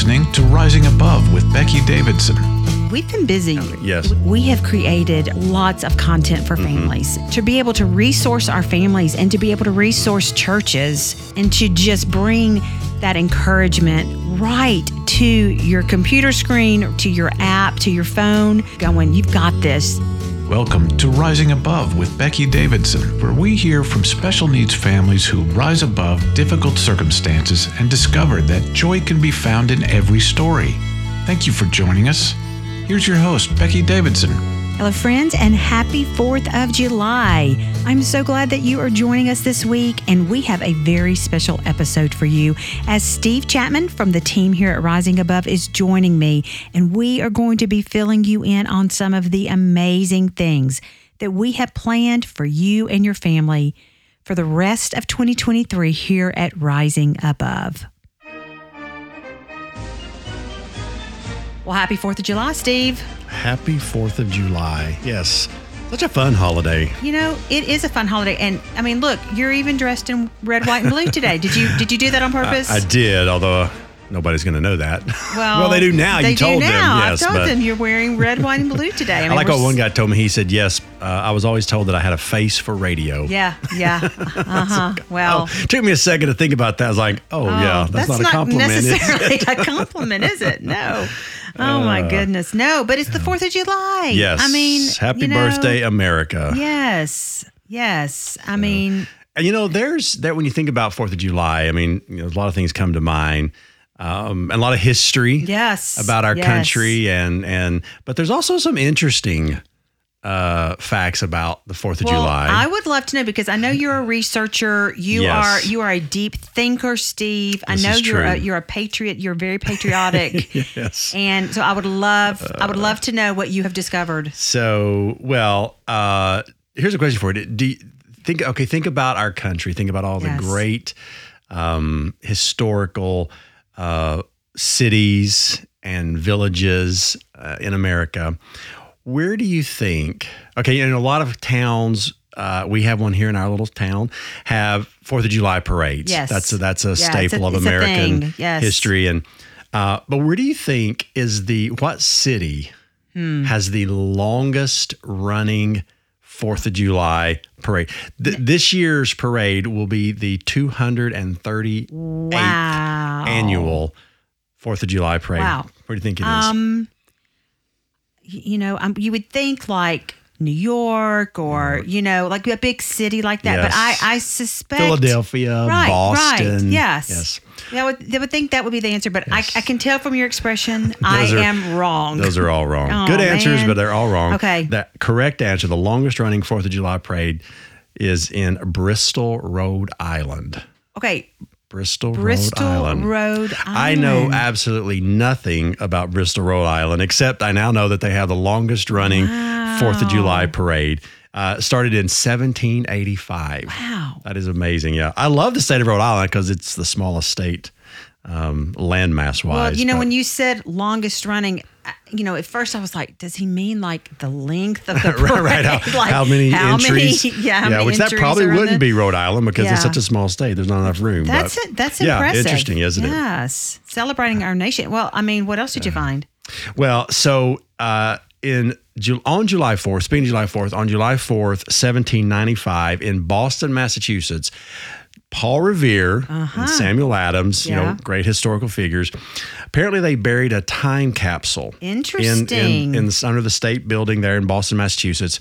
listening to Rising Above with Becky Davidson. We've been busy. Yes. We have created lots of content for mm-hmm. families to be able to resource our families and to be able to resource churches and to just bring that encouragement right to your computer screen, to your app, to your phone, going, you've got this. Welcome to Rising Above with Becky Davidson, where we hear from special needs families who rise above difficult circumstances and discover that joy can be found in every story. Thank you for joining us. Here's your host, Becky Davidson. Hello, friends, and happy 4th of July. I'm so glad that you are joining us this week, and we have a very special episode for you as Steve Chapman from the team here at Rising Above is joining me, and we are going to be filling you in on some of the amazing things that we have planned for you and your family for the rest of 2023 here at Rising Above. Well, happy 4th of July, Steve. Happy 4th of July. Yes. Such a fun holiday. You know, it is a fun holiday, and I mean, look, you're even dressed in red, white, and blue today. Did you did you do that on purpose? I, I did, although nobody's going to know that. Well, well, they do now. They you told do now. them. Yes, I told but them you're wearing red, white, and blue today. I, I like what one guy told me. He said, "Yes, uh, I was always told that I had a face for radio." Yeah, yeah. Uh huh. Well. Oh, took me a second to think about that. I was like, "Oh, yeah, that's, not a compliment." necessarily a compliment, is it? No. Oh my goodness, no! But it's the Fourth of July. Uh, Yes. I mean, happy you know, birthday, America. Yes, yes. I mean, And you know, there's that when you think about Fourth of July. I mean, you know, a lot of things come to mind, um, and a lot of history. yes. about our yes. country and and but there's also some interesting uh facts about the fourth of Well, july I would love to know because I know you're a researcher. You Yes. are you are a deep thinker, Steve. I know you're a, you're a patriot. You're very patriotic, yes and so I would love I would love to know what you have discovered. so well uh here's a question for you do you think okay think about our country think about all Yes. the great um historical uh cities and villages uh, in america where do you think okay in a lot of towns uh, we have one here in our little town have fourth of july parades Yes. that's a, that's a Yeah, it's a- staple of american. Yes. history and uh, but where do you think is the what city Hmm. has the longest running Fourth of July parade? Th- this year's parade will be the 238th Wow. annual Fourth of July parade. Wow. What do you think it is? Um, you know, um, you would think like New York or you know, like a big city like that. But I I suspect Philadelphia, Right, Boston. right. Yes. Yes. Yeah, I would, they would think that would be the answer, but Yes. I, I can tell from your expression I are- am wrong. Those are all wrong. Oh, Good answers, man. but they're all wrong. Okay. The correct answer, the longest running Fourth of July parade, is in Bristol, Rhode Island. okay, Bristol, Bristol, Rhode Island. Rhode I know absolutely nothing about Bristol, Rhode Island, except I now know that they have the longest running Fourth of July parade. Uh, started in 1785. Wow. That is amazing. Yeah. I love the state of Rhode Island because it's the smallest state um, landmass wise. Well, you know, when you said longest running, you know, at first I was like, does he mean like the length of the parade? right, right. How, Like, how many how entries? Many, yeah, many which that probably wouldn't the- be Rhode Island because it's such a small state. There's not enough room. That's but- it. That's yeah, impressive. interesting, isn't it? Yes, celebrating our nation. Well, I mean, what else did you find? Well, so uh, in on July 4th, speaking of July 4th, on July 4th, 1795, in Boston, Massachusetts, Paul Revere and Samuel Adams, you know, Uh-huh. Great historical figures. Apparently, they buried a time capsule Interesting. in, in the, under the state building there in Boston, Massachusetts.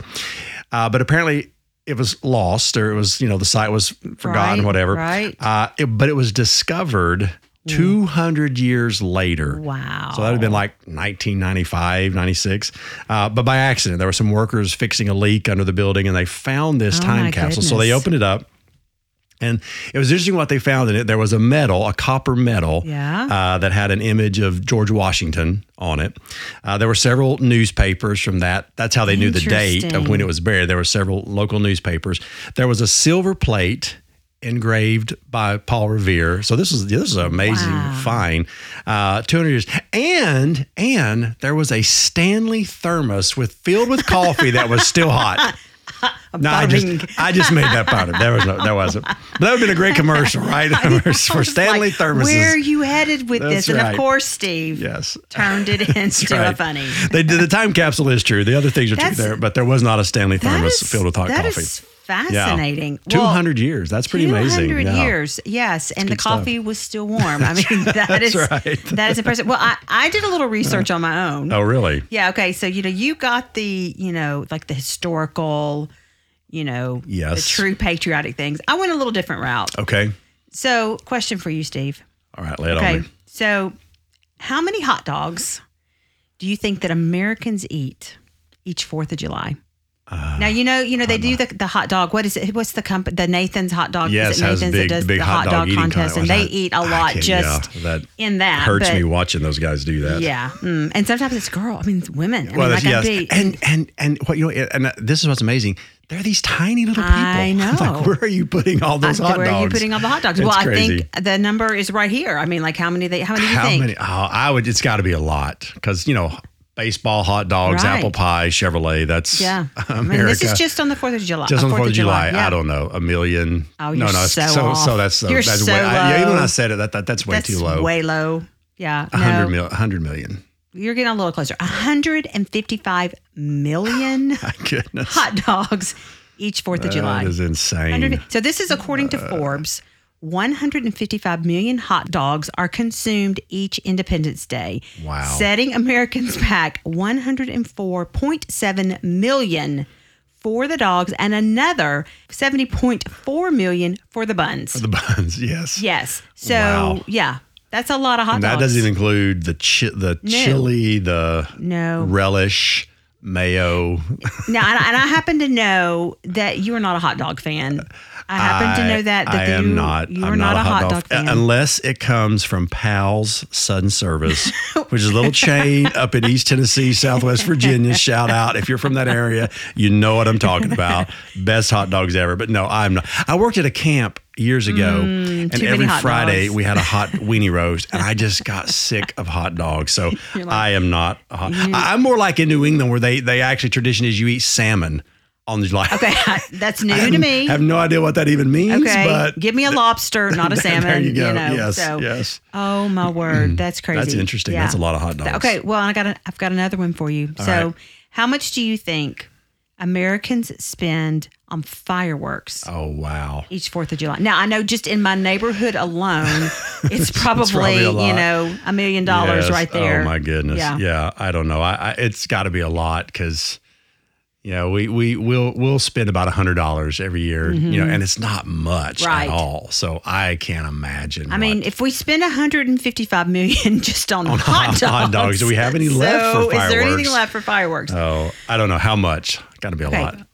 Uh, but apparently, it was lost, or it was, you know, the site was forgotten, Right, whatever. right. Uh, it- but it was discovered 200 years later. Wow. So that would have been like 1995, 96. Uh, but by accident, there were some workers fixing a leak under the building and they found this Oh, time capsule. So they opened it up. And it was interesting what they found in it. There was a medal, a copper medal, Yeah. uh, that had an image of George Washington on it. Uh, there were several newspapers from that. That's how they knew the date of when it was buried. There were several local newspapers. There was a silver plate engraved by Paul Revere. So this is this is an amazing Wow. find. Uh, 200 years, and and there was a Stanley thermos with filled with coffee that was still hot. No, I just, I just made that powder. There was no, there wasn't. But that would have been a great commercial, right? for Stanley Like, thermoses. Where are you headed with That's this? And right. of course, Steve Yes. turned it into a funny. They did the time capsule is true. The other things are true there, but there was not a Stanley That thermos is- filled with hot that coffee. is fascinating. Two Well, years. That's pretty amazing. 200 Yeah. years, yes, and the good stuff. coffee was still warm. I mean, that is right. that is impressive. Well, I, I did a little research on my own. Oh, really? Yeah, okay. So, you know, you got the, you know, like the historical, you know, Yes. the true patriotic things. I went a little different route. Okay. So, question for you, Steve. All right. Lay it on Okay. So, how many hot dogs do you think that Americans eat each 4th of July? Uh, now you know, you know they do the, the hot dog. What is it? What's the company? The Nathan's hot dog. Yes, is it Nathan's big, that does big the hot, dog, eating contest, and they eat a lot just yeah, that in that. hurts but- me watching those guys do that. Yeah, mm. and sometimes it's girl. I mean, it's women. I Well, mean, like yes. And and and what you know, and uh, this is what's amazing. They're these tiny little people. I know. Like, where are you putting all those Uh, hot where dogs? are you putting all the hot dogs? It's well, I think the number is right here. I mean, like how many they? How many do you think? How many? Oh, I would. It's got to be a lot because you know, baseball, hot dogs, Right. apple pie, Chevrolet. That's Yeah, America. I mean, this is just on the Fourth of July. Just uh, on the Fourth of July, yeah. I don't know, a million. Oh, no, you're no, so so off. so that's You're that's so way. I, yeah, even when. I said it, that, that that's way That's too low. way low. Yeah, A hundred mil, a hundred million. You're getting a little closer. 155 million hot dogs each Fourth of July. that is insane. So this is according to uh. Forbes. 155 million hot dogs are consumed each Independence Day. Wow. Setting Americans back 104.7 million for the dogs and another 70.4 million for the buns. For The buns, yes. yes. So Wow. yeah, that's a lot of hot And that doesn't include the chi- the No. chili, the No. relish, mayo. Now, and I, and I happen to know that you are not a hot dog fan. I happen to know that that I you, am not. You are not, a hot dog, uh, fan. unless it comes from Pal's Sudden Service, which is a little chain up in East Tennessee, Southwest Virginia. Shout out if you're from that area, you know what I'm talking about. Best hot dogs ever. But no, I'm not. I worked at a camp years ago, and Mm, many every Friday dogs. we had a hot weenie roast, and I just got sick of hot dogs. So I am not. A hot, I- I'm more like in New England where they they actually tradition is you eat salmon on July. okay, that's new to me. I have no idea what that even means. Okay, but give me a lobster, not a salmon. there you go. know, yes, so. yes. Oh my word, that's crazy. That's interesting. That's a lot of hot dogs. Okay, well, I got a, I've got another one for you. so, right. how much do you think Americans spend on fireworks Oh wow. each Fourth of July? Now, I know just in my neighborhood alone, it's probably, probably you know a million dollars right there. Oh my goodness. Yeah. Yeah. I don't know. I, I it's got to be a lot because. Yeah, we we will we'll spend about a hundred dollars every year, you know, and it's not much Mm-hmm. Right. at all. So I can't imagine. I mean, if we spend 155 million just on, hot dogs, hot dogs, do we have any left so for is there anything left for fireworks? oh, I don't know how much. Got to be a Okay. lot.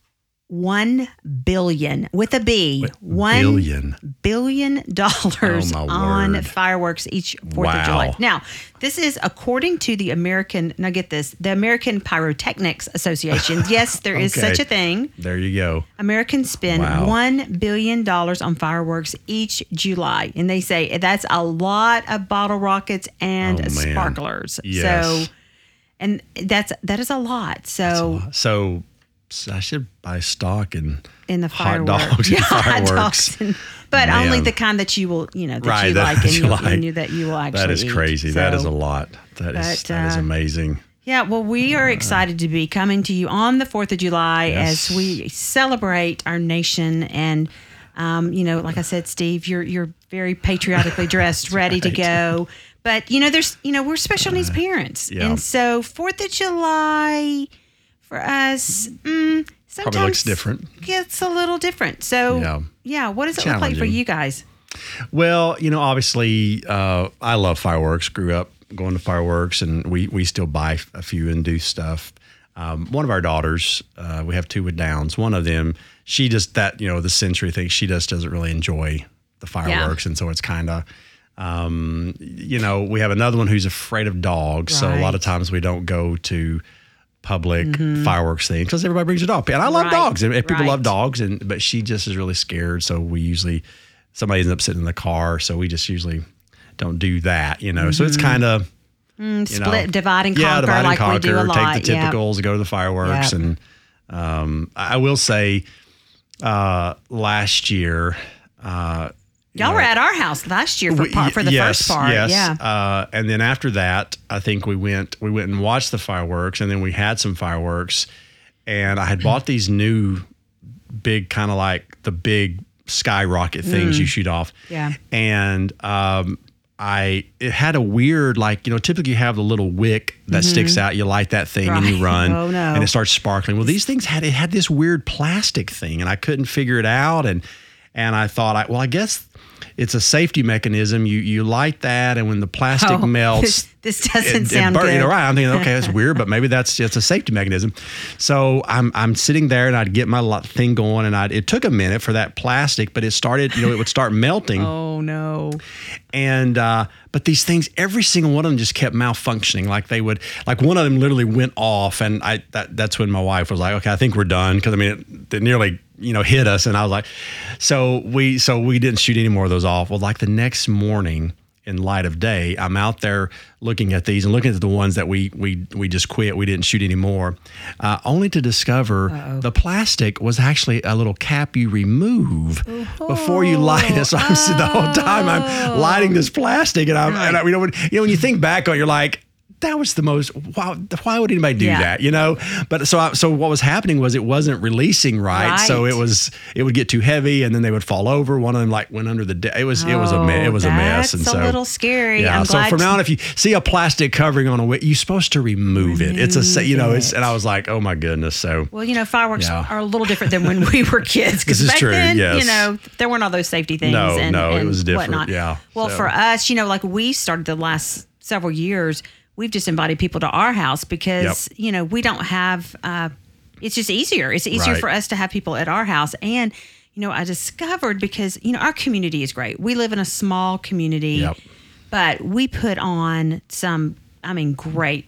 One billion with a B. One Billion. billion dollars Oh, on word. fireworks each Fourth of July. Now, this is according to the American. Now, get this: the American Pyrotechnics Association. Yes, there is Okay. such a thing. There you go. Americans spend Wow. one billion dollars on fireworks each July, and they say that's a lot of bottle rockets and Oh, sparklers. Yes. So, and that's that is a lot. So So, so I should buy stock in in the hot fireworks, dogs and hot dogs and- but Man. only the kind that you will, you know, that Right, you that like and you like. and you that you will actually. That is eat. crazy. that is a lot. That is but, that is uh, amazing. Yeah, well, we are excited to be coming to you on the 4th of July Yes. as we celebrate our nation. And, um, you know, like I said, Steve, you're, you're very patriotically dressed, ready to go. But, you know, there's, you know, we're special needs parents. Uh, yeah. And so 4th of July for us, mm, sometimes Probably looks different. Gets a little different. So, Yeah. yeah, what does it look like for you guys? Well, you know, obviously, uh, I love fireworks. Grew up going to fireworks, and we we still buy a few and do stuff. Um, one of our daughters, uh, we have two with Downs. One of them, she just that you know the sensory thing. She just doesn't really enjoy the fireworks, and so it's kind of. Um, you know, we have another one who's afraid of dogs, so a lot of times we don't go to public fireworks thing because everybody brings a dog. And I love Mm-hmm. Right, dogs, and people love dogs, and but she just is really scared. So we usually somebody ends up sitting in the car, so we just usually don't do that. You know, so it's kind of Mm-hmm. Split, know, divide and yeah, conquer divide and like conquer. we do a lot. Take the typicals, go to the fireworks, Yep. and Um, I will say, uh, last year, uh, Y'all were at our house last year for, part, for the yes, first part. Yes. Yeah. Uh, and then after that, I think we went we went and watched the fireworks, and then we had some fireworks, and I had bought these new big kind of like the big skyrocket things you shoot off. Mm. Yeah. And um, I it had a weird like you know typically you have the little wick that sticks out. You light that thing and Mm-hmm. You run, Oh, no. and it starts sparkling. Well, these things had it had this weird plastic thing, and I couldn't figure it out. And and I thought, I, well, I guess it's a safety mechanism. You you light that, and when the plastic Oh, melts, This, doesn't it- it sound burn- good. You know, right? I'm thinking, okay, that's weird, but maybe that's just a safety mechanism. So I'm I'm sitting there, and I'd get my thing going, and I it took a minute for that plastic, but it started. You know, it would start melting, Oh no. and uh, but these things, every single one of them just kept malfunctioning. Like they would, like one of them literally went off, and I that that's when my wife was like, okay, I think we're done because I mean it, it nearly you know hit us, and I was like, so we so we didn't shoot any more of those off. Well, like the next morning. In light of day, I'm out there looking at these and looking at the ones that we we we just quit. We didn't shoot anymore, uh, only to discover the plastic was actually a little cap you remove before you light it. So I'm sitting the whole time I'm lighting this plastic, and I'm and I, you know when you know when you think back on, it, you're like. That was the most. Why, why would anybody do Yeah. that? You know. But so I, so what was happening was it wasn't releasing right, So it was it would get too heavy, and then they would fall over. One of them like went under the. De- it was it was a it oh, was a mess. And Oh, so a little scary. yeah. I'm so from now on, if you see a plastic covering on a wick, you're supposed to remove it. It's a you know. It's and I was like, oh my goodness. So Well, you know, fireworks Yeah. are a little different than when we were kids. Because back true, then, yes. you know, there weren't all those safety things. No, and, no, it was different, Whatnot. yeah, Well, so. for us, you know, like we started the last several years, we've just invited people to our house because you know we don't have. Uh, it's just easier. It's easier Right. for us to have people at our house and. You know, I discovered because you know our community is great. We live in a small community, Yep. but we put on some, I mean, great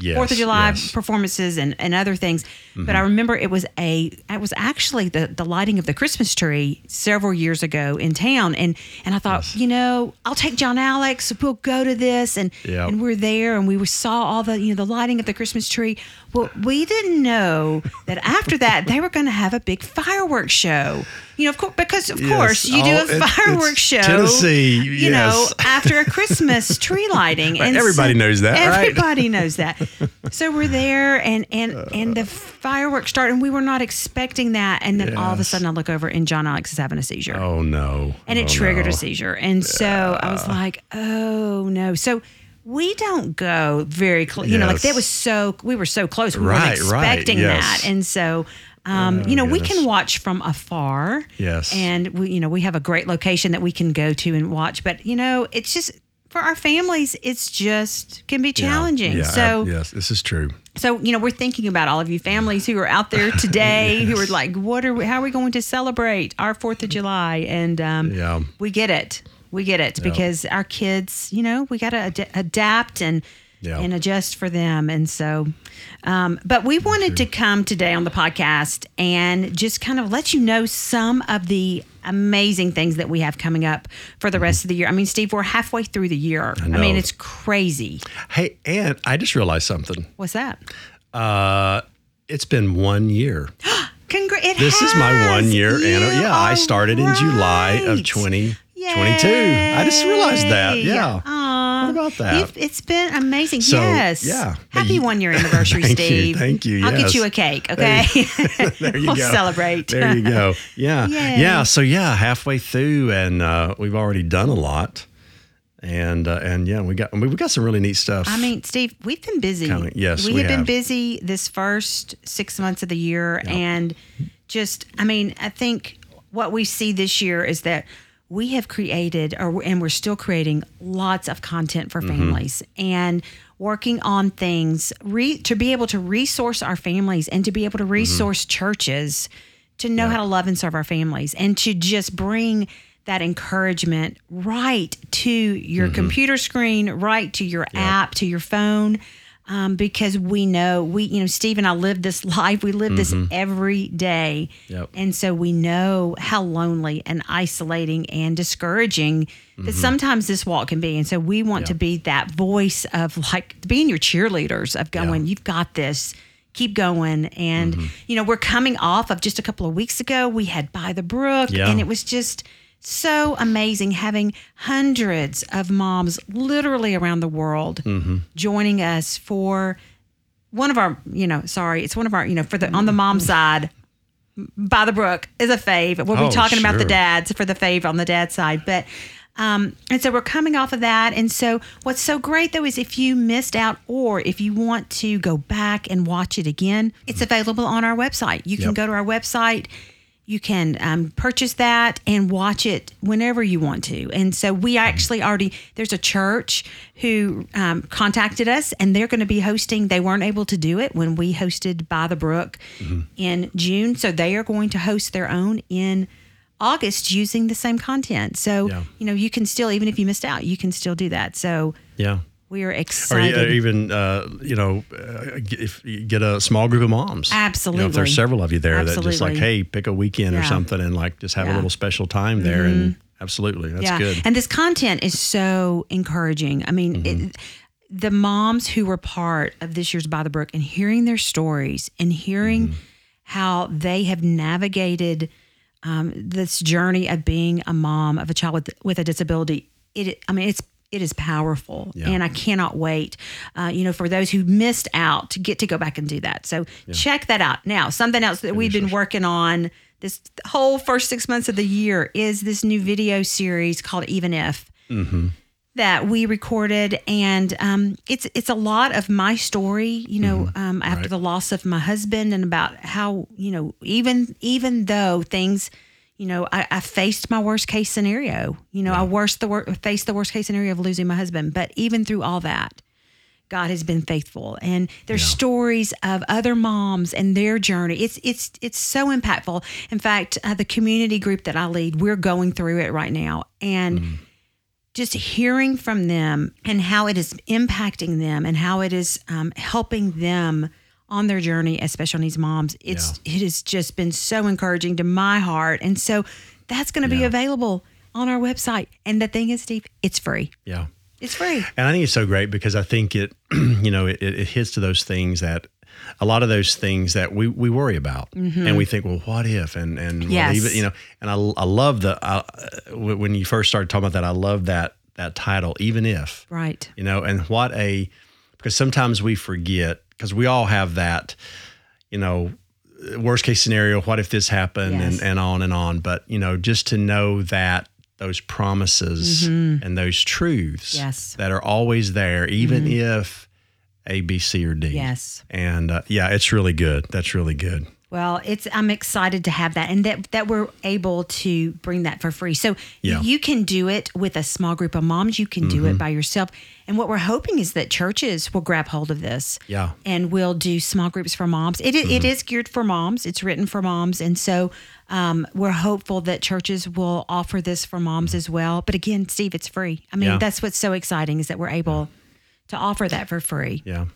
yes, Fourth of July yes. Mm-hmm. performances and, and other things. But I remember it was a it was actually the the lighting of the Christmas tree several years ago in town, and and I thought, you know, I'll take John Alex. We'll go to this, and Yep. and we're there, and we saw all the you know the lighting of the Christmas tree. Well, we didn't know that after that they were going to have a big fireworks show. You know, of course, because of Yes. course you do Oh, a it- fireworks show. Tennessee, you know, after a Christmas tree lighting, Right, and everybody knows that, right? Everybody knows that. So we're there, and and uh. and the fireworks start, and we were not expecting that, and then all of a sudden I look over, and John Alex is having a seizure, Oh no. and it Oh, triggered no. a seizure, and so I was like, oh no, so. We don't go very close. You know, like Yes. that was so. We were so close. We Right, weren't right, expecting yes. that, and so, um, you know, we can watch from afar. Yes. and we, you know, we have a great location that we can go to and watch. But you know, it's just for our families. It's just can be challenging. Yeah, so, I- yes, this is true. so you know, we're thinking about all of you families who are out there today who are like, what are we, how are we going to celebrate our Fourth of July? And um, Yeah. we get it, we get it because our kids, you know, we got to ad- adapt and Yeah. and adjust for them. And so, um, but we wanted to come today on the podcast and just kind of let you know some of the amazing things that we have coming up for the rest of the year. I mean, Steve, we're halfway through the year. I, know. mean, it's crazy. Hey, and I just realized something. What's that? Uh, it's been one year. Congra- it This is my one year. Anniversary. yeah, I started in July of right. 2022. I just realized that. Yeah. Aw. What about that? You've- it's been amazing. So, yes. yeah. Happy you- one year anniversary, Thank you, Steve. thank you, I'll get you a cake, okay? there you we'll go. celebrate. There you go. Yeah. Yay. Yeah. So yeah, halfway through, and uh, we've already done a lot, and uh, and yeah, we got we got some really neat stuff. I mean, Steve, we've been busy. Coming- yes, we, we have been busy this first six months of the year, and just, I mean, I think what we see this year is that we have created, or and we're still creating lots of content for Mm-hmm. families, and working on things re, to be able to resource our families and to be able to resource churches to know how to love and serve our families and to just bring that encouragement right to your computer screen, right to your app, to your phone. Um, because we know we, you know, Steve and I live this life. We live this every day, Yep. and so we know how lonely and isolating and discouraging that sometimes this walk can be. And so we want to be that voice of like being your cheerleaders of going, "You've got this. keep going. And, Mm-hmm. you know, we're coming off of just a couple of weeks ago, we had By the Brook, Yeah. and it was just so amazing having hundreds of moms literally around the world Mm-hmm. joining us for one of our, you know, sorry, it's one of our, you know, for the on the mom side, by the brook is a fave. We'll Oh, be talking about the dads for the fave on the dad side, but um, and so we're coming off of that. And so what's so great though is if you missed out or if you want to go back and watch it again, it's available on our website. You can Yep. go to our website. You can um, purchase that and watch it whenever you want to. And so we actually already, there's a church who um, contacted us and they're going to be hosting, they weren't able to do it when we hosted By the Brook in June. So they are going to host their own in August using the same content. So, Yeah. you know, you can still, even if you missed out, you can still do that. So Yeah. We are excited. or even, uh, you know, uh, if you get a small group of moms. You know, if there's several of you there that just like, hey, pick a weekend or something and like just have a Yeah. Mm-hmm. little special time there. And absolutely, that's yeah. good. And this content is so encouraging. I mean, Mm-hmm. it, the moms who were part of this year's By the Brook and hearing their stories and hearing Mm-hmm. how they have navigated um, this journey of being a mom of a child with with a disability, it I mean it's it is powerful, Yeah. and I cannot wait. Uh, you know, for those who missed out to get to go back and do that. So check that out. Now, something else that we've been working on this whole first six months of the year is this new video series called Even If that we recorded, and um, it's it's a lot of my story. You know, um, after Right. the loss of my husband, and about how you know even even though things. You know, I, I faced my worst case scenario. You know, I worst the wor- faced the worst case scenario of losing my husband. But even through all that, God has been faithful, and there's stories of other moms and their journey. It's it's it's so impactful. In fact, uh, the community group that I lead, we're going through it right now, and just hearing from them and how it is impacting them and how it is um, helping them on their journey as special needs moms. It's it has just been so encouraging to my heart, and so that's going to be available on our website. And the thing is, Steve, it's free. yeah. It's free. And I think it's so great because I think it, you know, it, it hits to those things that a lot of those things that we, we worry about and we think, well, what if? And, and well, Mm-hmm. Yes. even, you know, and I, I love the, uh, when you first started talking about that, I love that, that title, even if, Right. you know, and what a, because sometimes we forget because we all have that, you know, worst case scenario, what if this happened Yes. and, and on and on. But, you know, just to know that those promises and those truths Mm-hmm. Yes. Mm-hmm. that are always there, even if A, B, C, or D. Yes. And uh, yeah, it's really good. That's really good. Well, it's I'm excited to have that and that that we're able to bring that for free. So Yeah. Mm-hmm. you can do it with a small group of moms, you can do it by yourself. And what we're hoping is that churches will grab hold of this. Yeah. And we'll do small groups for moms. It, it is geared for moms. It's written for moms. And so um, we're hopeful that churches will offer this for moms as well. But again, Steve, it's free. I mean, Yeah. that's what's so exciting is that we're able to offer that for free. Yeah.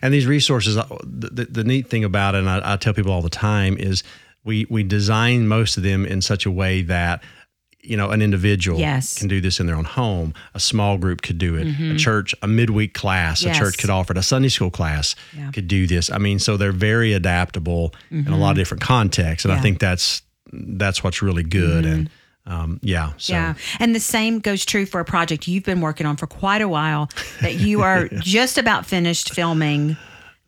And these resources, uh, the, the, the neat thing about it, and I, I tell people all the time, is we we design most of them in such a way that you know an individual Yes. Mm-hmm. can do this in their own home. A small group could do it. A church, a midweek class, Yes. a church could offer it. A Sunday school class Yeah. could do this. I mean, so they're very adaptable in a lot of different contexts, and I Mm-hmm. Think that's that's what's really good. And um, yeah, so Yeah. And the same goes true for a project you've been working on for quite a while that you are just about finished filming.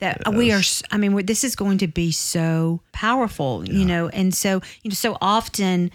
That we are, I mean, this is going to be so powerful, you know, and so, you know, so often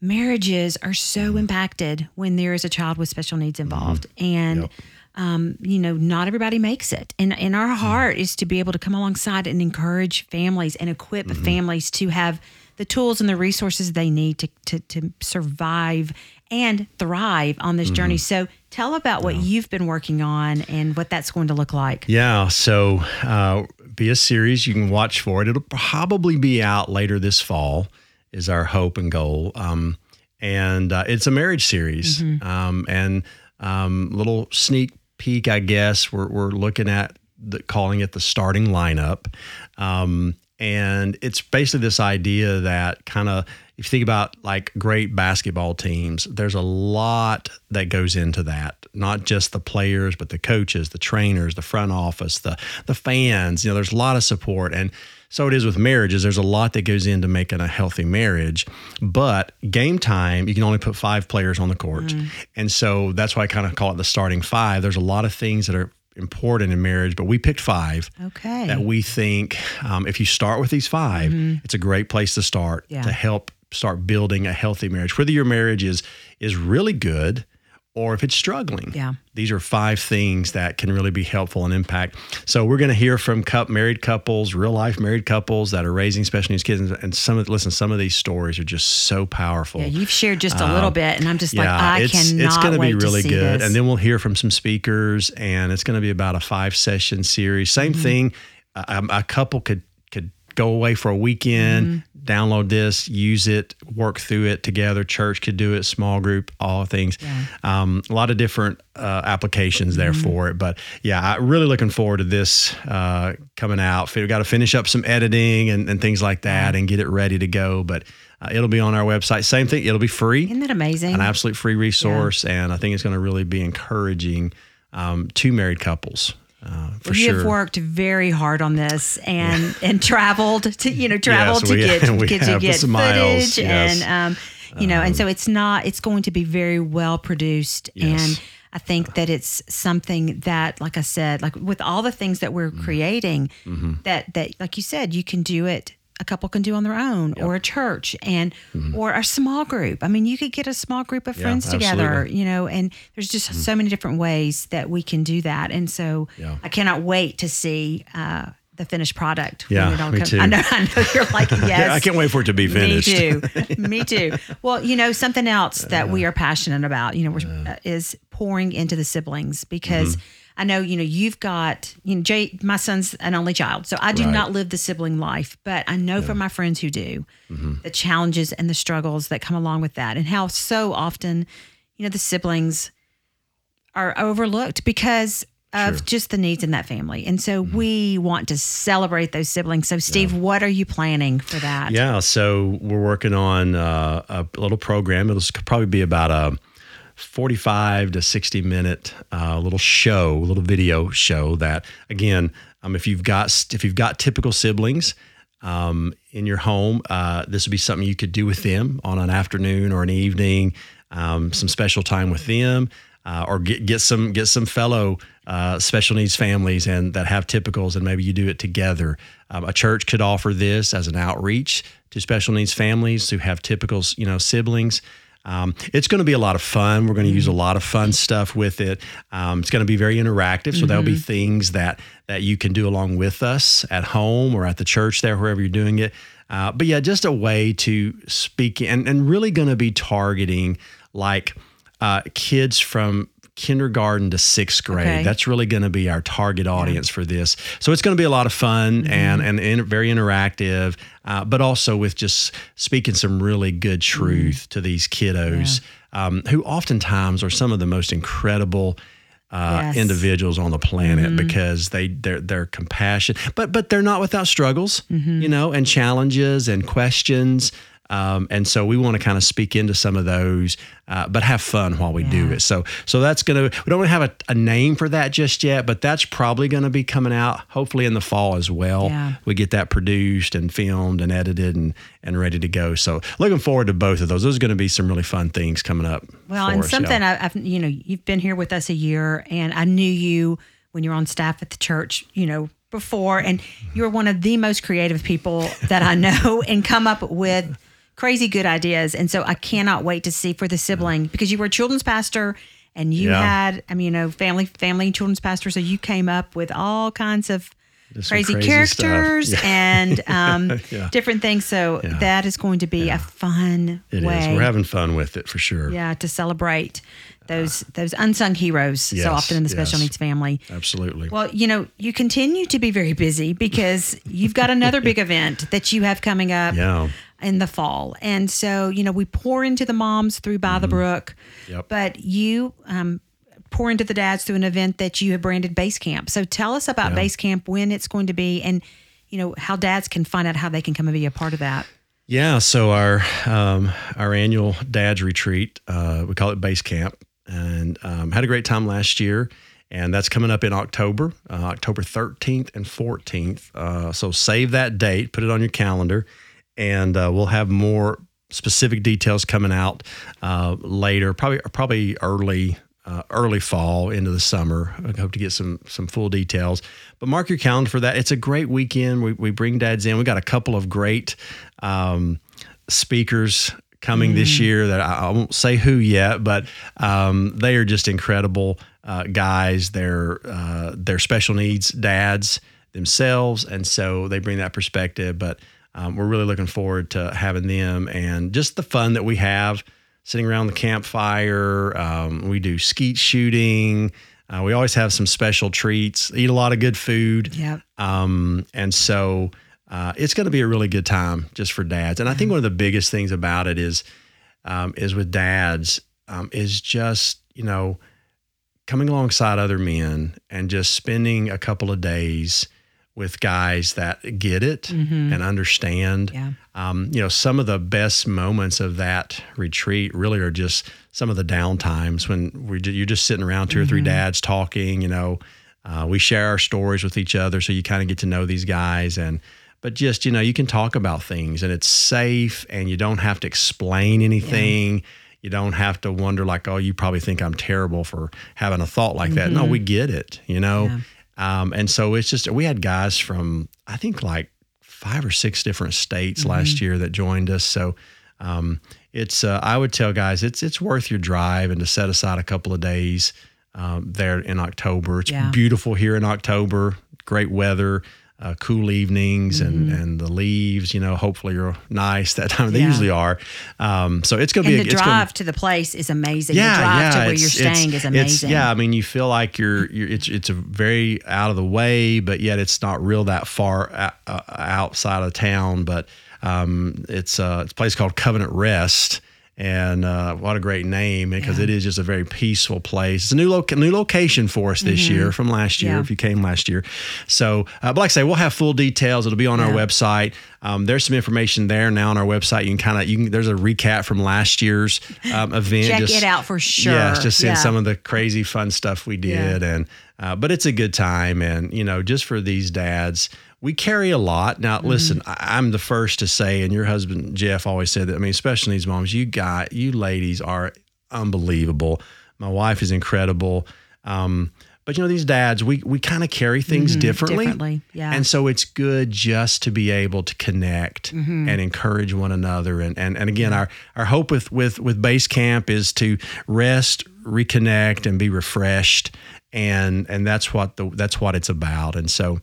marriages are so impacted when there is a child with special needs involved. And, Yep. um, you know, not everybody makes it. And, and our heart is to be able to come alongside and encourage families and equip families to have the tools and the resources they need to, to, to survive and thrive on this journey. So tell about what you've been working on and what that's going to look like. Yeah, so uh, be a series you can watch for it. It'll probably be out later this fall, is our hope and goal. Um, and uh, it's a marriage series, um, and um, little sneak peek, I guess. We're we're looking at the, calling it the starting lineup. Um, And it's basically this idea that kind of, if you think about like great basketball teams, there's a lot that goes into that. Not just the players, but the coaches, the trainers, the front office, the the fans. You know, there's a lot of support. And so it is with marriages. There's a lot that goes into making a healthy marriage. But game time, you can only put five players on the court. Mm. And so that's why I kind of call it the starting five. There's a lot of things that are important in marriage, but we picked five. Okay. That we think um, if you start with these 5 mm-hmm. it's a great place to start yeah. to help start building a healthy marriage. Whether your marriage is is really good or if it's struggling. Yeah. These are five things that can really be helpful and impact. So we're going to hear from cup married couples, real life married couples that are raising special needs kids, and some of listen, some of these stories are just so powerful. Yeah, you've shared just a little um, bit, and I'm just yeah, like, I it's, cannot It's going to be really good, this. and then we'll hear from some speakers, and it's going to be about a five session series. Same mm-hmm. thing. A, a couple could go away for a weekend, mm-hmm download this, use it, work through it together. Church could do it, small group, all things. Yeah. Um, a lot of different uh, applications there mm-hmm. for it. But yeah, I'm really looking forward to this uh, coming out. We've got to finish up some editing and, and things like that and get it ready to go. But uh, it'll be on our website. Same thing, it'll be free. Isn't that amazing? An absolute free resource. Yeah. And I think it's going to really be encouraging um, to married couples uh, for you sure. have worked very hard on this and and traveled to you know traveled yes, to, we, get, to get to get footage yes. and um, you know um, and so um, it's not it's going to be very well produced yes. and I think that it's something that like I said like with all the things that we're mm-hmm. creating mm-hmm. that that like you said you can do it a couple can do on their own yep. or a church and mm-hmm. or a small group. I mean, you could get a small group of friends yeah, together, you know, and there's just mm-hmm. so many different ways that we can do that. And so yeah. I cannot wait to see uh, the finished product. Yeah, me too. I know, I know you're like, yes. I can't wait for it to be finished. Me too. me too. Well, you know, something else that uh, we are passionate about, you know, uh, is pouring into the siblings because mm-hmm I know, you know, you've got, you know, Jay, my son's an only child. So I do right. not live the sibling life, but I know yeah. from my friends who do mm-hmm. the challenges and the struggles that come along with that and how so often, you know, the siblings are overlooked because of just the needs in that family. And so mm-hmm. we want to celebrate those siblings. So, Steve, yeah. what are you planning for that? Yeah. So, we're working on uh, a little program. It'll probably be about a 45 to 60 minute uh, little show, little video show that again, um, if you've got if you've got typical siblings um, in your home, uh, this would be something you could do with them on an afternoon or an evening, um, some special time with them, uh, or get get some get some fellow uh, special needs families and that have typicals, and maybe you do it together. Um, a church could offer this as an outreach to special needs families who have typicals, you know, siblings. Um, it's going to be a lot of fun. We're going to use a lot of fun stuff with it. Um, it's going to be very interactive, so mm-hmm. there'll be mm-hmm. things that that you can do along with us at home or at the church there, wherever you're doing it. Uh, but yeah, just a way to speak and and really going to be targeting like uh, kids from kindergarten to sixth grade. Okay. That's really going to be our target audience yeah. for this. So it's going to be a lot of fun mm-hmm. and and in, very interactive, uh, but also with just speaking some really good truth mm to these kiddos yeah. um, who oftentimes are some of the most incredible. Uh, yes. individuals on the planet mm-hmm. because they they're they're compassionate, but but they're not without struggles, mm-hmm. you know, and challenges and questions. Um, and so we want to kind of speak into some of those, uh, but have fun while we yeah. do it. So so that's gonna we don't have a, a, name for that just yet, but that's probably going to be coming out hopefully in the fall as well. Yeah. We get that produced and filmed and edited and and ready to go. So looking forward to both of those. Those are going to be some really fun things coming up. Well, and us, something. I've you know you've been here with us a year, and I knew you when you were on staff at the church. You know before and you're one of the most creative people that I know and come up with crazy good ideas. And so I cannot wait to see for the sibling because you were a children's pastor and you yeah. had, I mean, you know, family, family and children's pastor. So you came up with all kinds of crazy, crazy, characters yeah. and um, yeah. different things. So that is going to be a fun it way. Is. We're having fun with it for sure. Yeah, to celebrate those those unsung heroes yes, so often in the special yes. needs family. Absolutely. Well, you know, you continue to be very busy because you've got another big event that you have coming up. Yeah in the fall. And so, you know, we pour into the moms through By mm-hmm. the Brook, yep. but you um, pour into the dads through an event that you have branded Base Camp. So tell us about yeah. Base Camp, when it's going to be, and you know, how dads can find out how they can come and be a part of that. Yeah, so our um, our annual dads retreat, uh, we call it base camp, and um, had a great time last year, and that's coming up in October, uh, October 13th and 14th. Uh, so save that date, put it on your calendar, and uh, we'll have more specific details coming out uh, later, probably probably early uh, early fall into the summer. I hope to get some some full details. But mark your calendar for that. It's a great weekend. We, we bring dads in. We got a couple of great um, speakers coming mm. this year that I, I, won't say who yet, but um, they are just incredible uh, guys. They're uh, they're special needs dads themselves, and so they bring that perspective. But um, we're really looking forward to having them and just the fun that we have sitting around the campfire. Um, we do skeet shooting. Uh, we always have some special treats, eat a lot of good food. Yeah. Um, and so uh, it's going to be a really good time just for dads. And I think one of the biggest things about it is, um, is with dads, um, is just, you know, coming alongside other men and just spending a couple of days with guys that get it mm-hmm. and understand. Yeah. Um, you know, some of the best moments of that retreat really are just some of the down times when we you're just sitting around 2 mm-hmm. or three mm-hmm. dads talking. You know, uh, we share our stories with each other, so you kind of get to know these guys and. But just you know, you can talk about things, and it's safe, and you don't have to explain anything. Yeah. You don't have to wonder like, oh, you probably think I'm terrible for having a thought like mm-hmm. that. No, we get it. You know, yeah. Um, and so it's just, we had guys from, I think like five or six different states mm-hmm. last year that joined us. So um, it's, uh, I would tell guys, it's, it's worth your drive and to set aside a couple of days um, there in October. It's yeah. beautiful here in October, great weather uh, cool evenings and, mm-hmm. and the leaves, you know, hopefully are nice that time. They yeah. usually are. Um, so it's going to be the a, drive gonna, to the place is amazing. Yeah, the drive yeah, to where you're staying is amazing. yeah, I mean, you feel like you're, you're it's it's a very out of the way, but yet it's not real that far uh, outside of town. But um, it's uh, it's a place called Covenant Rest and uh, what a great name because yeah. it is just a very peaceful place. It's a new, new location for us this mm-hmm. year from last year, yeah. if you came last year. So, uh, but like I say, we'll have full details. It'll be on yeah. our website. Um, there's some information there now on our website. You can kind of, you can, there's a recap from last year's um, event. Check just, it out for sure. Yeah, just seeing some of the crazy fun stuff we did. And, uh, but it's a good time. And, you know, just for these dads, we carry a lot. Now, mm-hmm. listen, I, am the first to say, and your husband Jeff always said that. I mean, especially these moms, you got you ladies are unbelievable. My wife is incredible. Um, but you know, these dads, we we kind of carry things mm-hmm, differently. Differently, yeah. And so it's good just to be able to connect mm-hmm. and encourage one another. And and and again, our our hope with with with base camp is to rest, reconnect, and be refreshed. And and that's what the that's what it's about. And so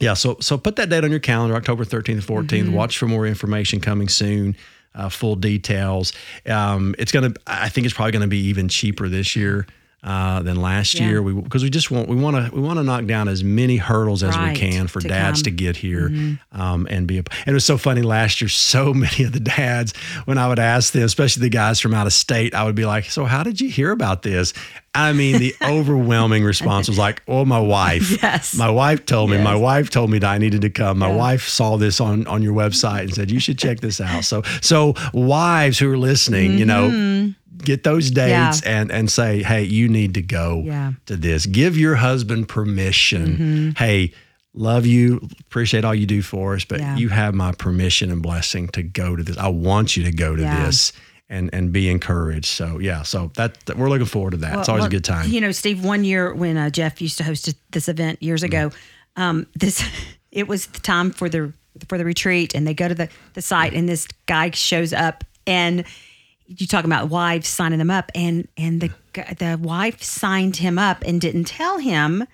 yeah, so so put that date on your calendar, October 13th and 14th. Mm-hmm. Watch for more information coming soon, uh, full details. Um, it's gonna, I think it's probably gonna be even cheaper this year uh, than last yeah. year. We because we just want we want to we want to knock down as many hurdles as right, we can for to dads come. to get here mm-hmm. um, and be. A, and it was so funny last year. So many of the dads, when I would ask them, especially the guys from out of state, I would be like, "So how did you hear about this?" I mean, the overwhelming response was like, "Oh, my wife. Yes, my wife told me. Yes. My wife told me that I needed to come. My yeah. wife saw this on on your website and said you should check this out." So, so wives who are listening, mm-hmm. you know mm-hmm get those dates yeah. and and say, hey, you need to go yeah. to this. Give your husband permission. Mm-hmm. Hey, love you, appreciate all you do for us, but yeah. you have my permission and blessing to go to this. I want you to go to this and and be encouraged. So yeah, so that, that we're looking forward to that. Well, it's always well, a good time. You know, Steve, one year when uh, Jeff used to host this event years ago, mm-hmm. um, this it was the time for the for the retreat, and they go to the the site, and this guy shows up and you talking about wives signing them up and and the the wife signed him up and didn't tell him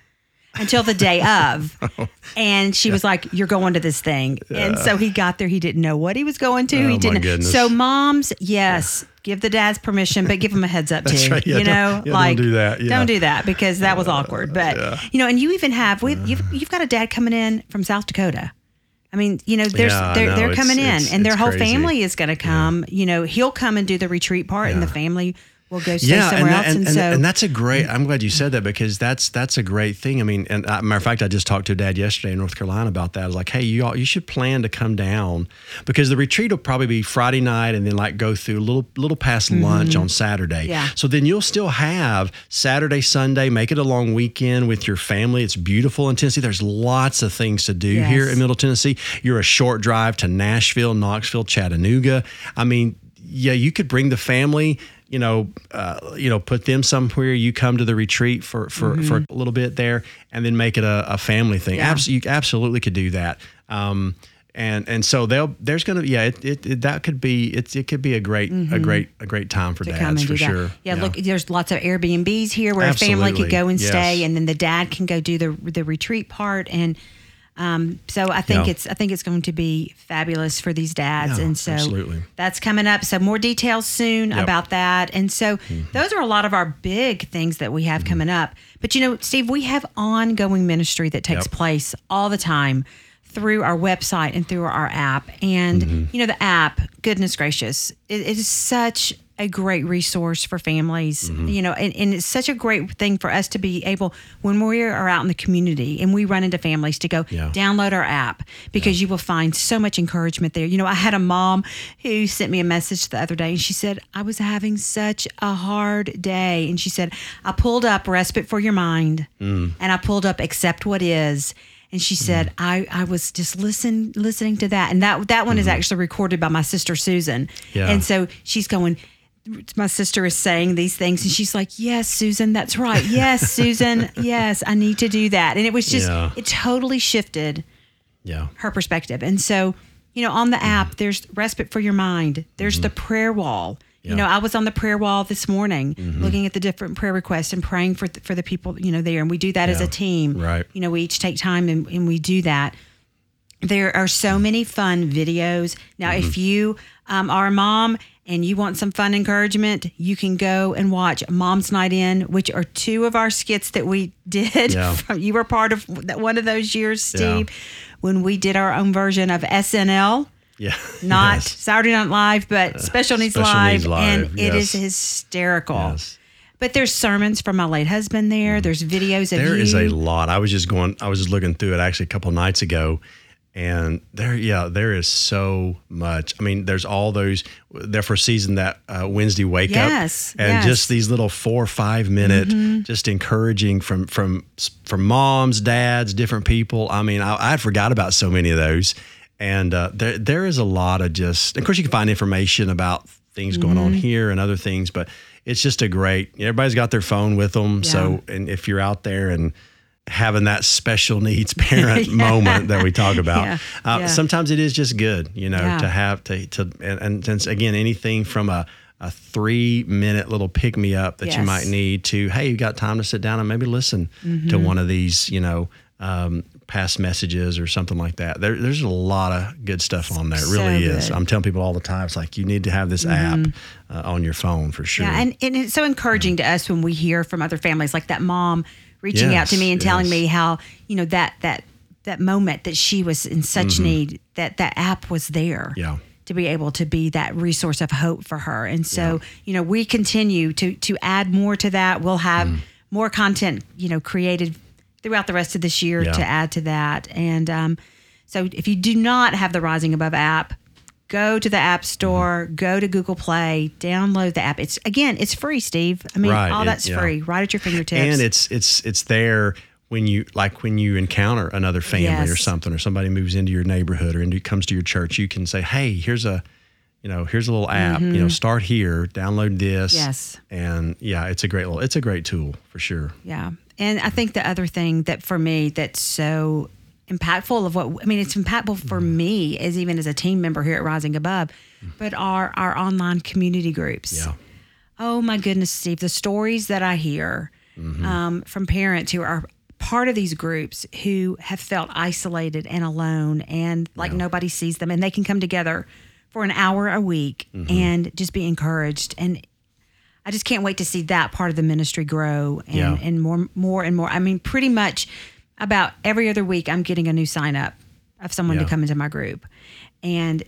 until the day of. Oh. And she was like you're going to this thing. And so he got there. He didn't know what he was going to. Oh, he didn't goodness. so moms yes give the dads permission but give them a heads up too right. yeah, you know? yeah, like don't do that. Yeah. don't do that because that was uh, awkward. But you know and you even have we you've, you've got a dad coming in from south dakota I mean, you know, there's yeah, they're, they're coming in, and their whole crazy. family is going to come. Yeah. You know, he'll come and do the retreat part, yeah. and the family will go stay somewhere and, else. and, And, so, and that's a great. I'm glad you said that because that's that's a great thing. I mean, and uh, matter of fact, I just talked to a dad yesterday in North Carolina about that. I was like, hey, you all, you should plan to come down because the retreat will probably be Friday night and then like go through a little little past lunch on Saturday. Mm-hmm. Yeah. So then you'll still have Saturday, Sunday. Make it a long weekend with your family. It's beautiful in Tennessee. There's lots of things to do Yes. here in Middle Tennessee. You're a short drive to Nashville, Knoxville, Chattanooga. I mean, yeah, you could bring the family. You know, uh, you know, put them somewhere. You come to the retreat for for, for a little bit there, and then make it a, a family thing. Mm-hmm. Yeah. Abs- you absolutely could do that. Um, and and so they'll there's gonna yeah it, it, it that could be it's it could be a great a great a great time for Mm-hmm. to dads for sure. that. Yeah, look, there's lots of Airbnbs here where a family could go and Yes. stay, and then the dad can go do the the retreat part. And um, so I think Yeah. it's I think it's going to be fabulous for these dads. Yeah, and so absolutely. that's coming up. So more details soon Yep. Mm-hmm. about that. And so those are a lot of our big things that we have coming up. But you know, Steve, we have ongoing ministry that takes Yep. place all the time through our website and through our app. And Mm-hmm. you know, the app, goodness gracious, it, it is such a great resource for families. Mm-hmm. You know, and, and it's such a great thing for us to be able when we are out in the community and we run into families to go Yeah. download our app because you will find so much encouragement there. You know, I had a mom who sent me a message the other day and she said, I was having such a hard day. And she said, I pulled up Respite for Your Mind Mm. and I pulled up Accept What Is. And she mm-hmm. said, I, I was just listen, listening to that. And that, that one is mm-hmm. actually recorded by my sister, Susan. Mm-hmm. Yeah. And so she's going, my sister is saying these things and she's like yes susan that's right yes susan yes i need to do that and it was just Yeah. it totally shifted yeah her perspective and so you know on the mm-hmm. app there's respite for your mind there's the prayer wall you know i was on the prayer wall this morning looking at the different prayer requests and praying for for the people you know there and we do that as a team Right. you know we each take time and, and we do that there are so many fun videos. Now, Mm-hmm. if you um, are a mom and you want some fun encouragement, you can go and watch Mom's Night In, which are two of our skits that we did. Yeah. From, you were part of one of those years, Yeah. Steve, when we did our own version of SNL. Yeah Not Yes. Saturday Night Live, but Special Needs Special Live, Needs Live, and it is hysterical. Yes. But there's sermons from my late husband there. There's videos of There you. is a lot. I was just going. I was just looking through it actually a couple of nights ago, and there, yeah, there is so much. I mean, there's all those. They're for season that uh, Wednesday wake Yes, up, and yes. Mm-hmm. just these little four or five minute, just encouraging from from from moms, dads, different people. I mean, I, I forgot about so many of those, and uh, there there is a lot of just. Of course, you can find information about things going Mm-hmm. on here and other things, but it's just a great. Everybody's got their phone with them, so and if you're out there and having that special needs parent moment that we talk about, Yeah, uh, yeah. sometimes it is just good, you know, Yeah. to have to to and, and since again anything from a a three minute little pick me up that you might need to hey you got time to sit down and maybe listen to Mm-hmm. one of these you know um, past messages or something like that there, there's a lot of good stuff on there it So really is. Mm-hmm. i'm telling people all the time it's like you need to have this app uh, on your phone for sure Yeah, and, and it's so encouraging to us when we hear from other families, like that mom reaching out to me and telling yes. me how you know that that that moment that she was in such need that that app was there. Mm-hmm. Yeah. To be able to be that resource of hope for her, and so you know we continue to to add more to that. We'll have Mm. more content, you know, created throughout the rest of this year Yeah. to add to that. And um, so if you do not have the Rising Above app, go to the App Store, Mm-hmm. go to Google Play, download the app. It's again, it's free, Steve. I mean, Right, all it- that's yeah. free, right at your fingertips. and it's it's it's there when you like when you encounter another family or something or somebody moves into your neighborhood or into, comes to your church you can say hey here's a you know here's a little app you know start here download this Mm-hmm. Yes. and yeah it's a great little it's a great tool for sure yeah. And I think the other thing that for me that's so impactful of what I mean, it's impactful for Mm-hmm. me as even as a team member here at Rising Above, but our our online community groups. yeah Oh my goodness, Steve, the stories that I hear Mm-hmm. um, from parents who are part of these groups who have felt isolated and alone and like nobody sees them, and they can come together for an hour a week Mm-hmm. and just be encouraged. And I just can't wait to see that part of the ministry grow and, Yeah. and more, more and more. I mean, pretty much about every other week, I'm getting a new sign up of someone to come into my group, and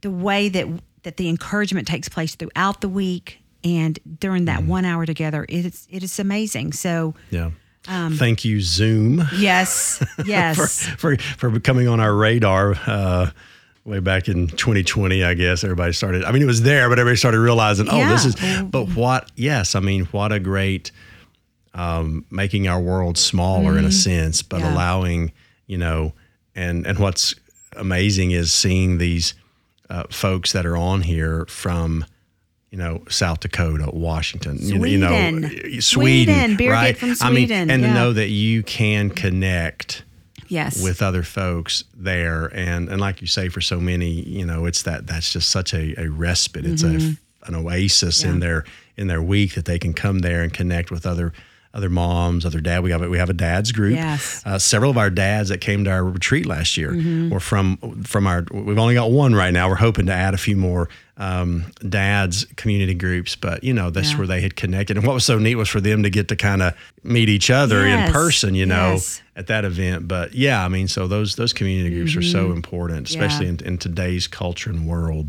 the way that that the encouragement takes place throughout the week and during that one hour together, it is it is amazing. So Yeah. Um, Thank you, Zoom, yes, yes, for for coming on our radar. Uh, way back in 2020, I guess everybody started. I mean, it was there, but everybody started realizing, oh, this is. But what? Yes, I mean, what a great um, making our world smaller in a sense, but Mm-hmm. Yeah. allowing you know, and and what's amazing is seeing these uh, folks that are on here from. You know, South Dakota, Washington, you know- you know, Sweden. Sweden, Sweden, right? from I mean, Sweden, and to know that you can connect yes. with other folks there. And and like you say for so many you know it's that that's just such a, a respite. It's a mm-hmm. an oasis in their in their week that they can come there and connect with other other moms other dad we have a- we have a dads group Yes. uh, several of our dads that came to our retreat last year Mm-hmm. were from from our we've only got one right now we're hoping to add a few more um, dads community groups but you know that's Yeah. where they had connected and what was so neat was for them to get to kind of meet each other in person you know Yes. at that event. But yeah, I mean, so those those community groups are so important, especially Mm-hmm. Yeah. Mm-hmm. in, in today's culture and world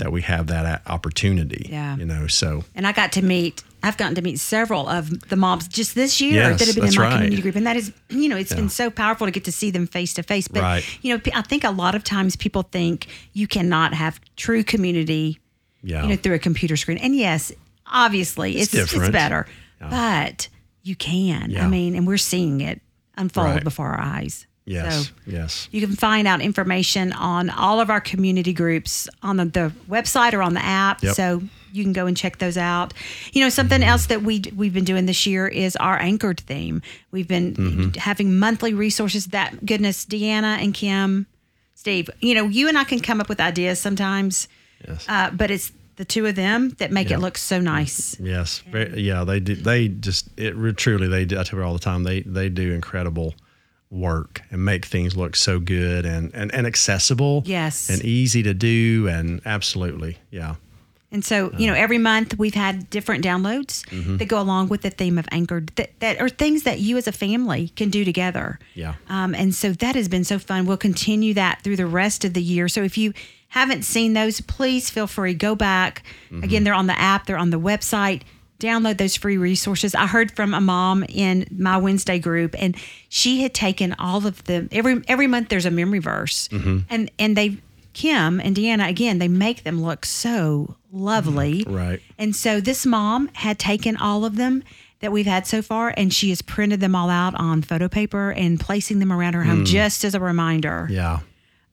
that we have that opportunity. Yeah. you know. So and I got to meet. I've gotten to meet several of the moms just this year Yes, that have been in my right. community group, and that is, you know, it's been so powerful to get to see them face to face. But Right. you know, I think a lot of times people think you cannot have true community, yeah, you know, through a computer screen. And yes, obviously, it's it's, different. better, but you can. Yeah. I mean, and we're seeing it unfold Right. before our eyes. Yes, So, yes, you can find out information on all of our community groups on the, the website or on the app. Yep. So you can go and check those out. You know, something else that we we've been doing this year is our anchored theme. We've been Mm-hmm. having monthly resources. That goodness, Deanna and Kim, Steve. You know, you and I can come up with ideas sometimes, yes. uh, but it's the two of them that make Yep. it look so nice. Yes, yeah, they do. They just it truly they do. I tell her all the time. They they do incredible work and make things look so good and and, and accessible. Yes. and easy to do and absolutely, yeah, And so, you know, every month we've had different downloads Mm-hmm. that go along with the theme of Anchored that, that are things that you as a family can do together. Yeah. Um, and so that has been so fun. We'll continue that through the rest of the year. So if you haven't seen those, please feel free. Go back. Mm-hmm. Again, they're on the app, they're on the website. Download those free resources. I heard from a mom in my Wednesday group, and she had taken all of the every every month. There's a memory verse, Mm-hmm. and and they Kim and Deanna again. They make them look so lovely, right. and so this mom had taken all of them that we've had so far, and she has printed them all out on photo paper and placing them around her home just as a reminder Yeah,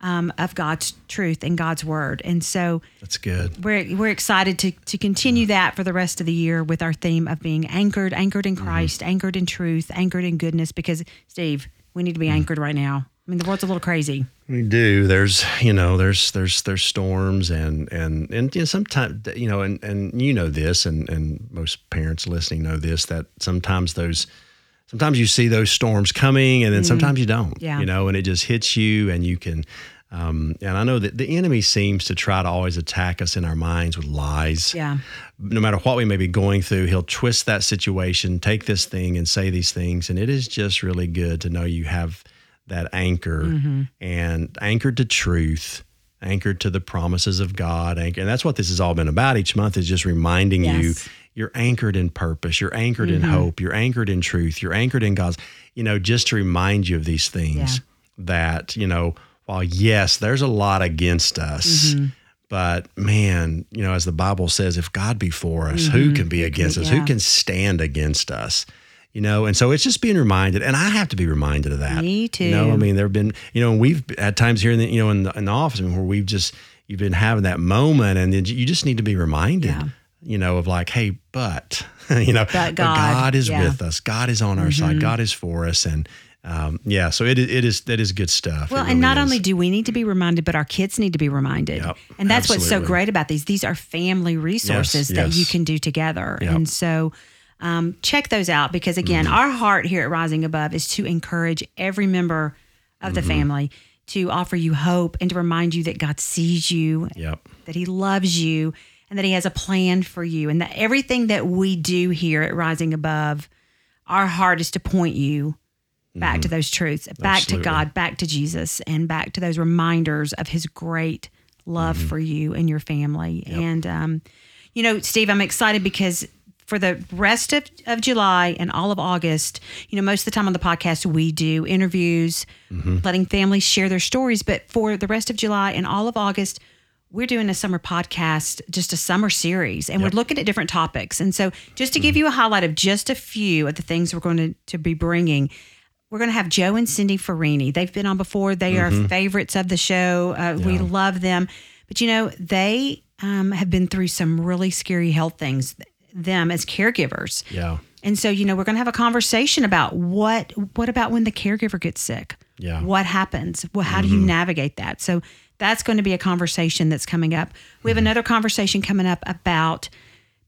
um, of God's truth and God's word. And so that's good. we're we're excited to to continue that for the rest of the year with our theme of being anchored, anchored in Christ, anchored in truth, anchored in goodness. Because Steve, we need to be anchored right now. I mean, the world's a little crazy. We do. There's, you know, there's, there's, there's storms and, and, and, you know, sometimes, you know, and, and you know this, and, and most parents listening know this, that sometimes those, sometimes you see those storms coming and then sometimes you don't, Mm-hmm. Yeah. you know, and it just hits you and you can, um, and I know that the enemy seems to try to always attack us in our minds with lies. Yeah. No matter what we may be going through, he'll twist that situation, take this thing and say these things. And it is just really good to know you have that anchor Mm-hmm. and anchored to truth, anchored to the promises of God. And that's what this has all been about each month is just reminding you Yes. Mm-hmm. You're anchored in purpose, you're anchored in hope, you're anchored in truth, you're anchored in God's, you know, just to remind you of these things Yeah. that, you know, while yes, there's a lot against us. Mm-hmm. But man, you know, as the Bible says, if God be for us, who can be against us? Mm-hmm. Yeah. Who can stand against us? You know, and so it's just being reminded, and I have to be reminded of that. Me You know, I mean, there have been, you know, we've at times here in the, you know, in the, in the office where we've just, you've been having that moment, and then you just need to be reminded, Yeah. You know, of like, hey, but, you know, But God, is yeah. Mm-hmm. with us. God is on our side. God is for us, and um, yeah, so it, is- it is that is good stuff. Well, It and not is. only do we need to be reminded, but our kids need to be reminded. Yep, and that's what's so great about these. These are family resources that yes. you can do together. Yep. And so um, check those out because, again, Mm-hmm. our heart here at Rising Above is to encourage every member of the Mm-hmm. family to offer you hope and to remind you that God sees you, Yep. that He loves you, and that He has a plan for you, and that everything that we do here at Rising Above, our heart is to point you back to those truths, back Mm-hmm. Absolutely. to God, back to Jesus, and back to those reminders of His great love Mm-hmm. for you and your family. And um, you know, Steve, I'm excited because for the rest of, of July and all of August, you know, most of the time on the podcast, we do interviews, letting families share their stories. But for the rest of July and all of August, we're doing a summer podcast, just a summer series, and we're looking at different topics. And so, just to give you a highlight of just a few of the things we're going to, to be bringing, we're going to have Joe and Cindy Farini. They've been on before. They are favorites of the show. Uh, We love them. But you know, they um, have been through some really scary health things, them as caregivers. Yeah. And so, you know, we're going to have a conversation about what what about when the caregiver gets sick? Yeah. What happens? Well, how do you navigate that? So that's going to be a conversation that's coming up. We have mm-hmm. another conversation coming up about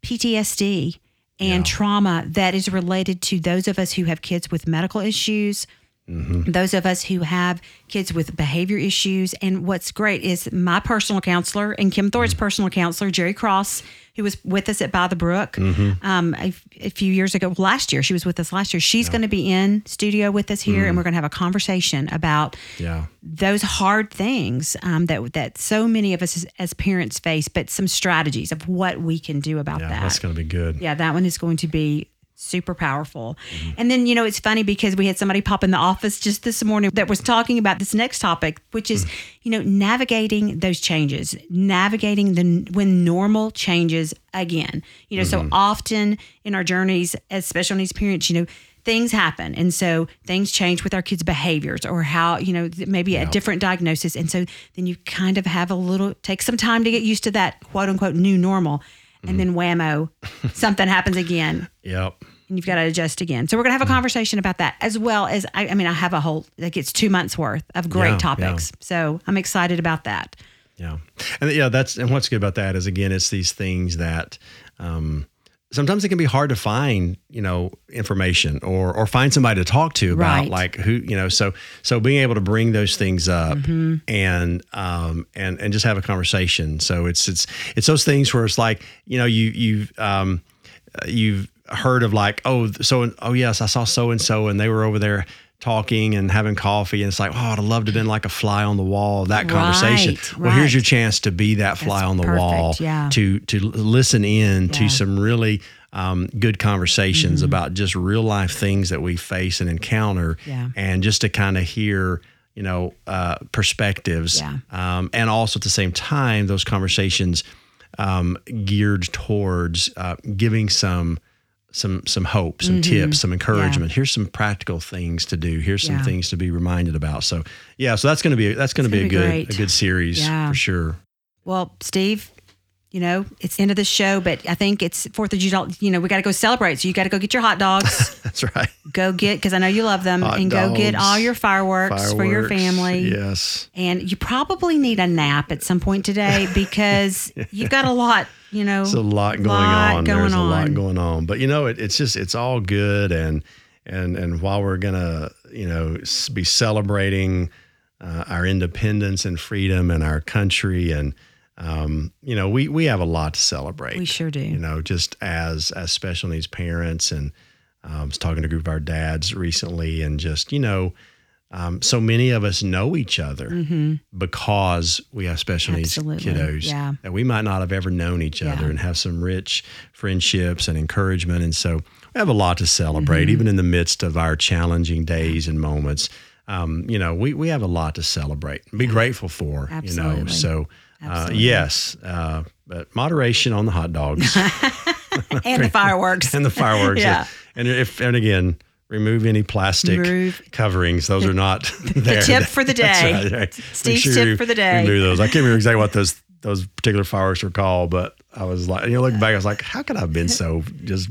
PTSD and trauma that is related to those of us who have kids with medical issues, those of us who have kids with behavior issues. And what's great is my personal counselor and Kim Thor's personal counselor, Jerry Cross, who was with us at By the Brook um, a, a few years ago, last year. She was with us last year. She's going to be in studio with us here, and we're going to have a conversation about Yeah. those hard things um, that that so many of us as, as parents face, but some strategies of what we can do about Yeah. that. That's going to be good. Yeah, that one is going to be super powerful. Mm-hmm. And then, you know, it's funny because we had somebody pop in the office just this morning that was talking about this next topic, which is, mm-hmm. you know, navigating those changes, navigating the when normal changes again. You know, so mm-hmm. often in our journeys as special needs parents, you know, things happen. And so things change with our kids behaviors or how you know maybe a different diagnosis. And so then you kind of have a little take some time to get used to that quote unquote new normal and then whammo something happens again. Yep. and you've got to adjust again. So we're going to have a conversation about that as well as i, I mean i have a whole like it's two months worth of great Yeah, topics. So i'm excited about that. Yeah, and yeah, that's and what's good about that is again, it's these things that um, sometimes it can be hard to find, you know, information or or find somebody to talk to about Right. like who, you know, so so being able to bring those things up Mm-hmm. and um and and just have a conversation. So it's it's it's those things where it's like, you know, you you've um you've heard of like, oh, so oh yes, I saw so and so and they were over there talking and having coffee and it's like, oh, I'd love to have been like a fly on the wall of that conversation. Right, well, here's your chance to be that fly That's on the perfect, wall yeah. to to listen in to some really um, good conversations Mm-hmm. about just real life things that we face and encounter Yeah. and just to kind of hear you know uh, perspectives Yeah. um, and also at the same time those conversations um, geared towards uh, giving some some some hope, some tips, some encouragement. Here's some practical things to do. Here's some Mm-hmm. Yeah. things to be reminded about. So yeah, so that's going to be that's to be gonna a be good great. a good series Yeah. for sure. well steve you know it's the end of the show but i think it's fourth of july you know we got to go celebrate so you got to go get your hot dogs That's right. go get because i know you love them Hot and go get all your fireworks, for your family Yes. and you probably need a nap at some point today because you've got a lot you know There's a lot going lot on. going There's a lot going on. But you know, it, it's just it's all good and and and while we're gonna you know be celebrating uh, our independence and freedom and our country and um, you know we we have a lot to celebrate. We sure do. You know, just as as special needs parents and um, I was talking to a group of our dads recently and just you know. Um, so many of us know each other because we have special Mm-hmm. Absolutely. needs kiddos Yeah. that we might not have ever known each other and have some rich friendships and encouragement. And so we have a lot to celebrate, Mm-hmm. even in the midst of our challenging days and moments. Um, you know, we, we have a lot to celebrate and be grateful for, you know. So, uh, yes, uh, but moderation on the hot dogs and the fireworks and the fireworks. Yeah. And if, and again, remove any plastic Remove- coverings. Those are not there. The tip for the day. right. Steve's sure tip you for the day. Remove those. I can't remember exactly what those those particular fireworks were called, but I was like, and you know, looking back, I was like, how could I have been so just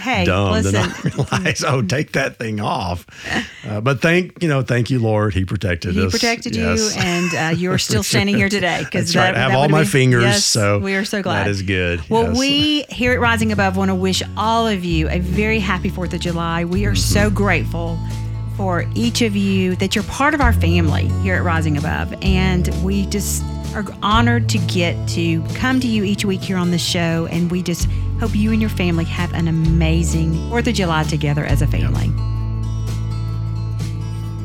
Hey, dumb listen. to not realize? Oh, take that thing off. Uh, but thank you know, thank you, Lord, He protected he us. protected Yes. you and uh, you're still standing here today because That's right. I have all my fingers, yes, so we are so glad that is good. well Yes. we here at rising above want to wish all of you a very happy fourth of july we are so Mm-hmm. grateful for each of you that you're part of our family here at rising above and we just are honored to get to come to you each week here on the show and we just hope you and your family have an amazing fourth of july together as a family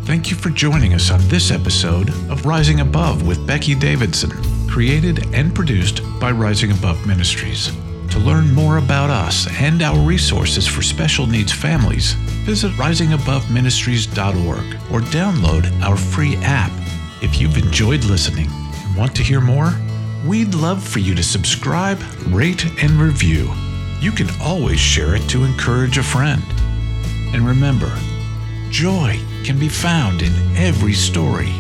Thank you for joining us on this episode of Rising Above with Becky Davidson, created and produced by Rising Above Ministries. To learn more about us and our resources for special needs families, visit risingaboveministries.org or download our free app. If you've enjoyed listening want to hear more, we'd love for you to subscribe, rate, and review. You can always share it to encourage a friend. And remember, joy can be found in every story.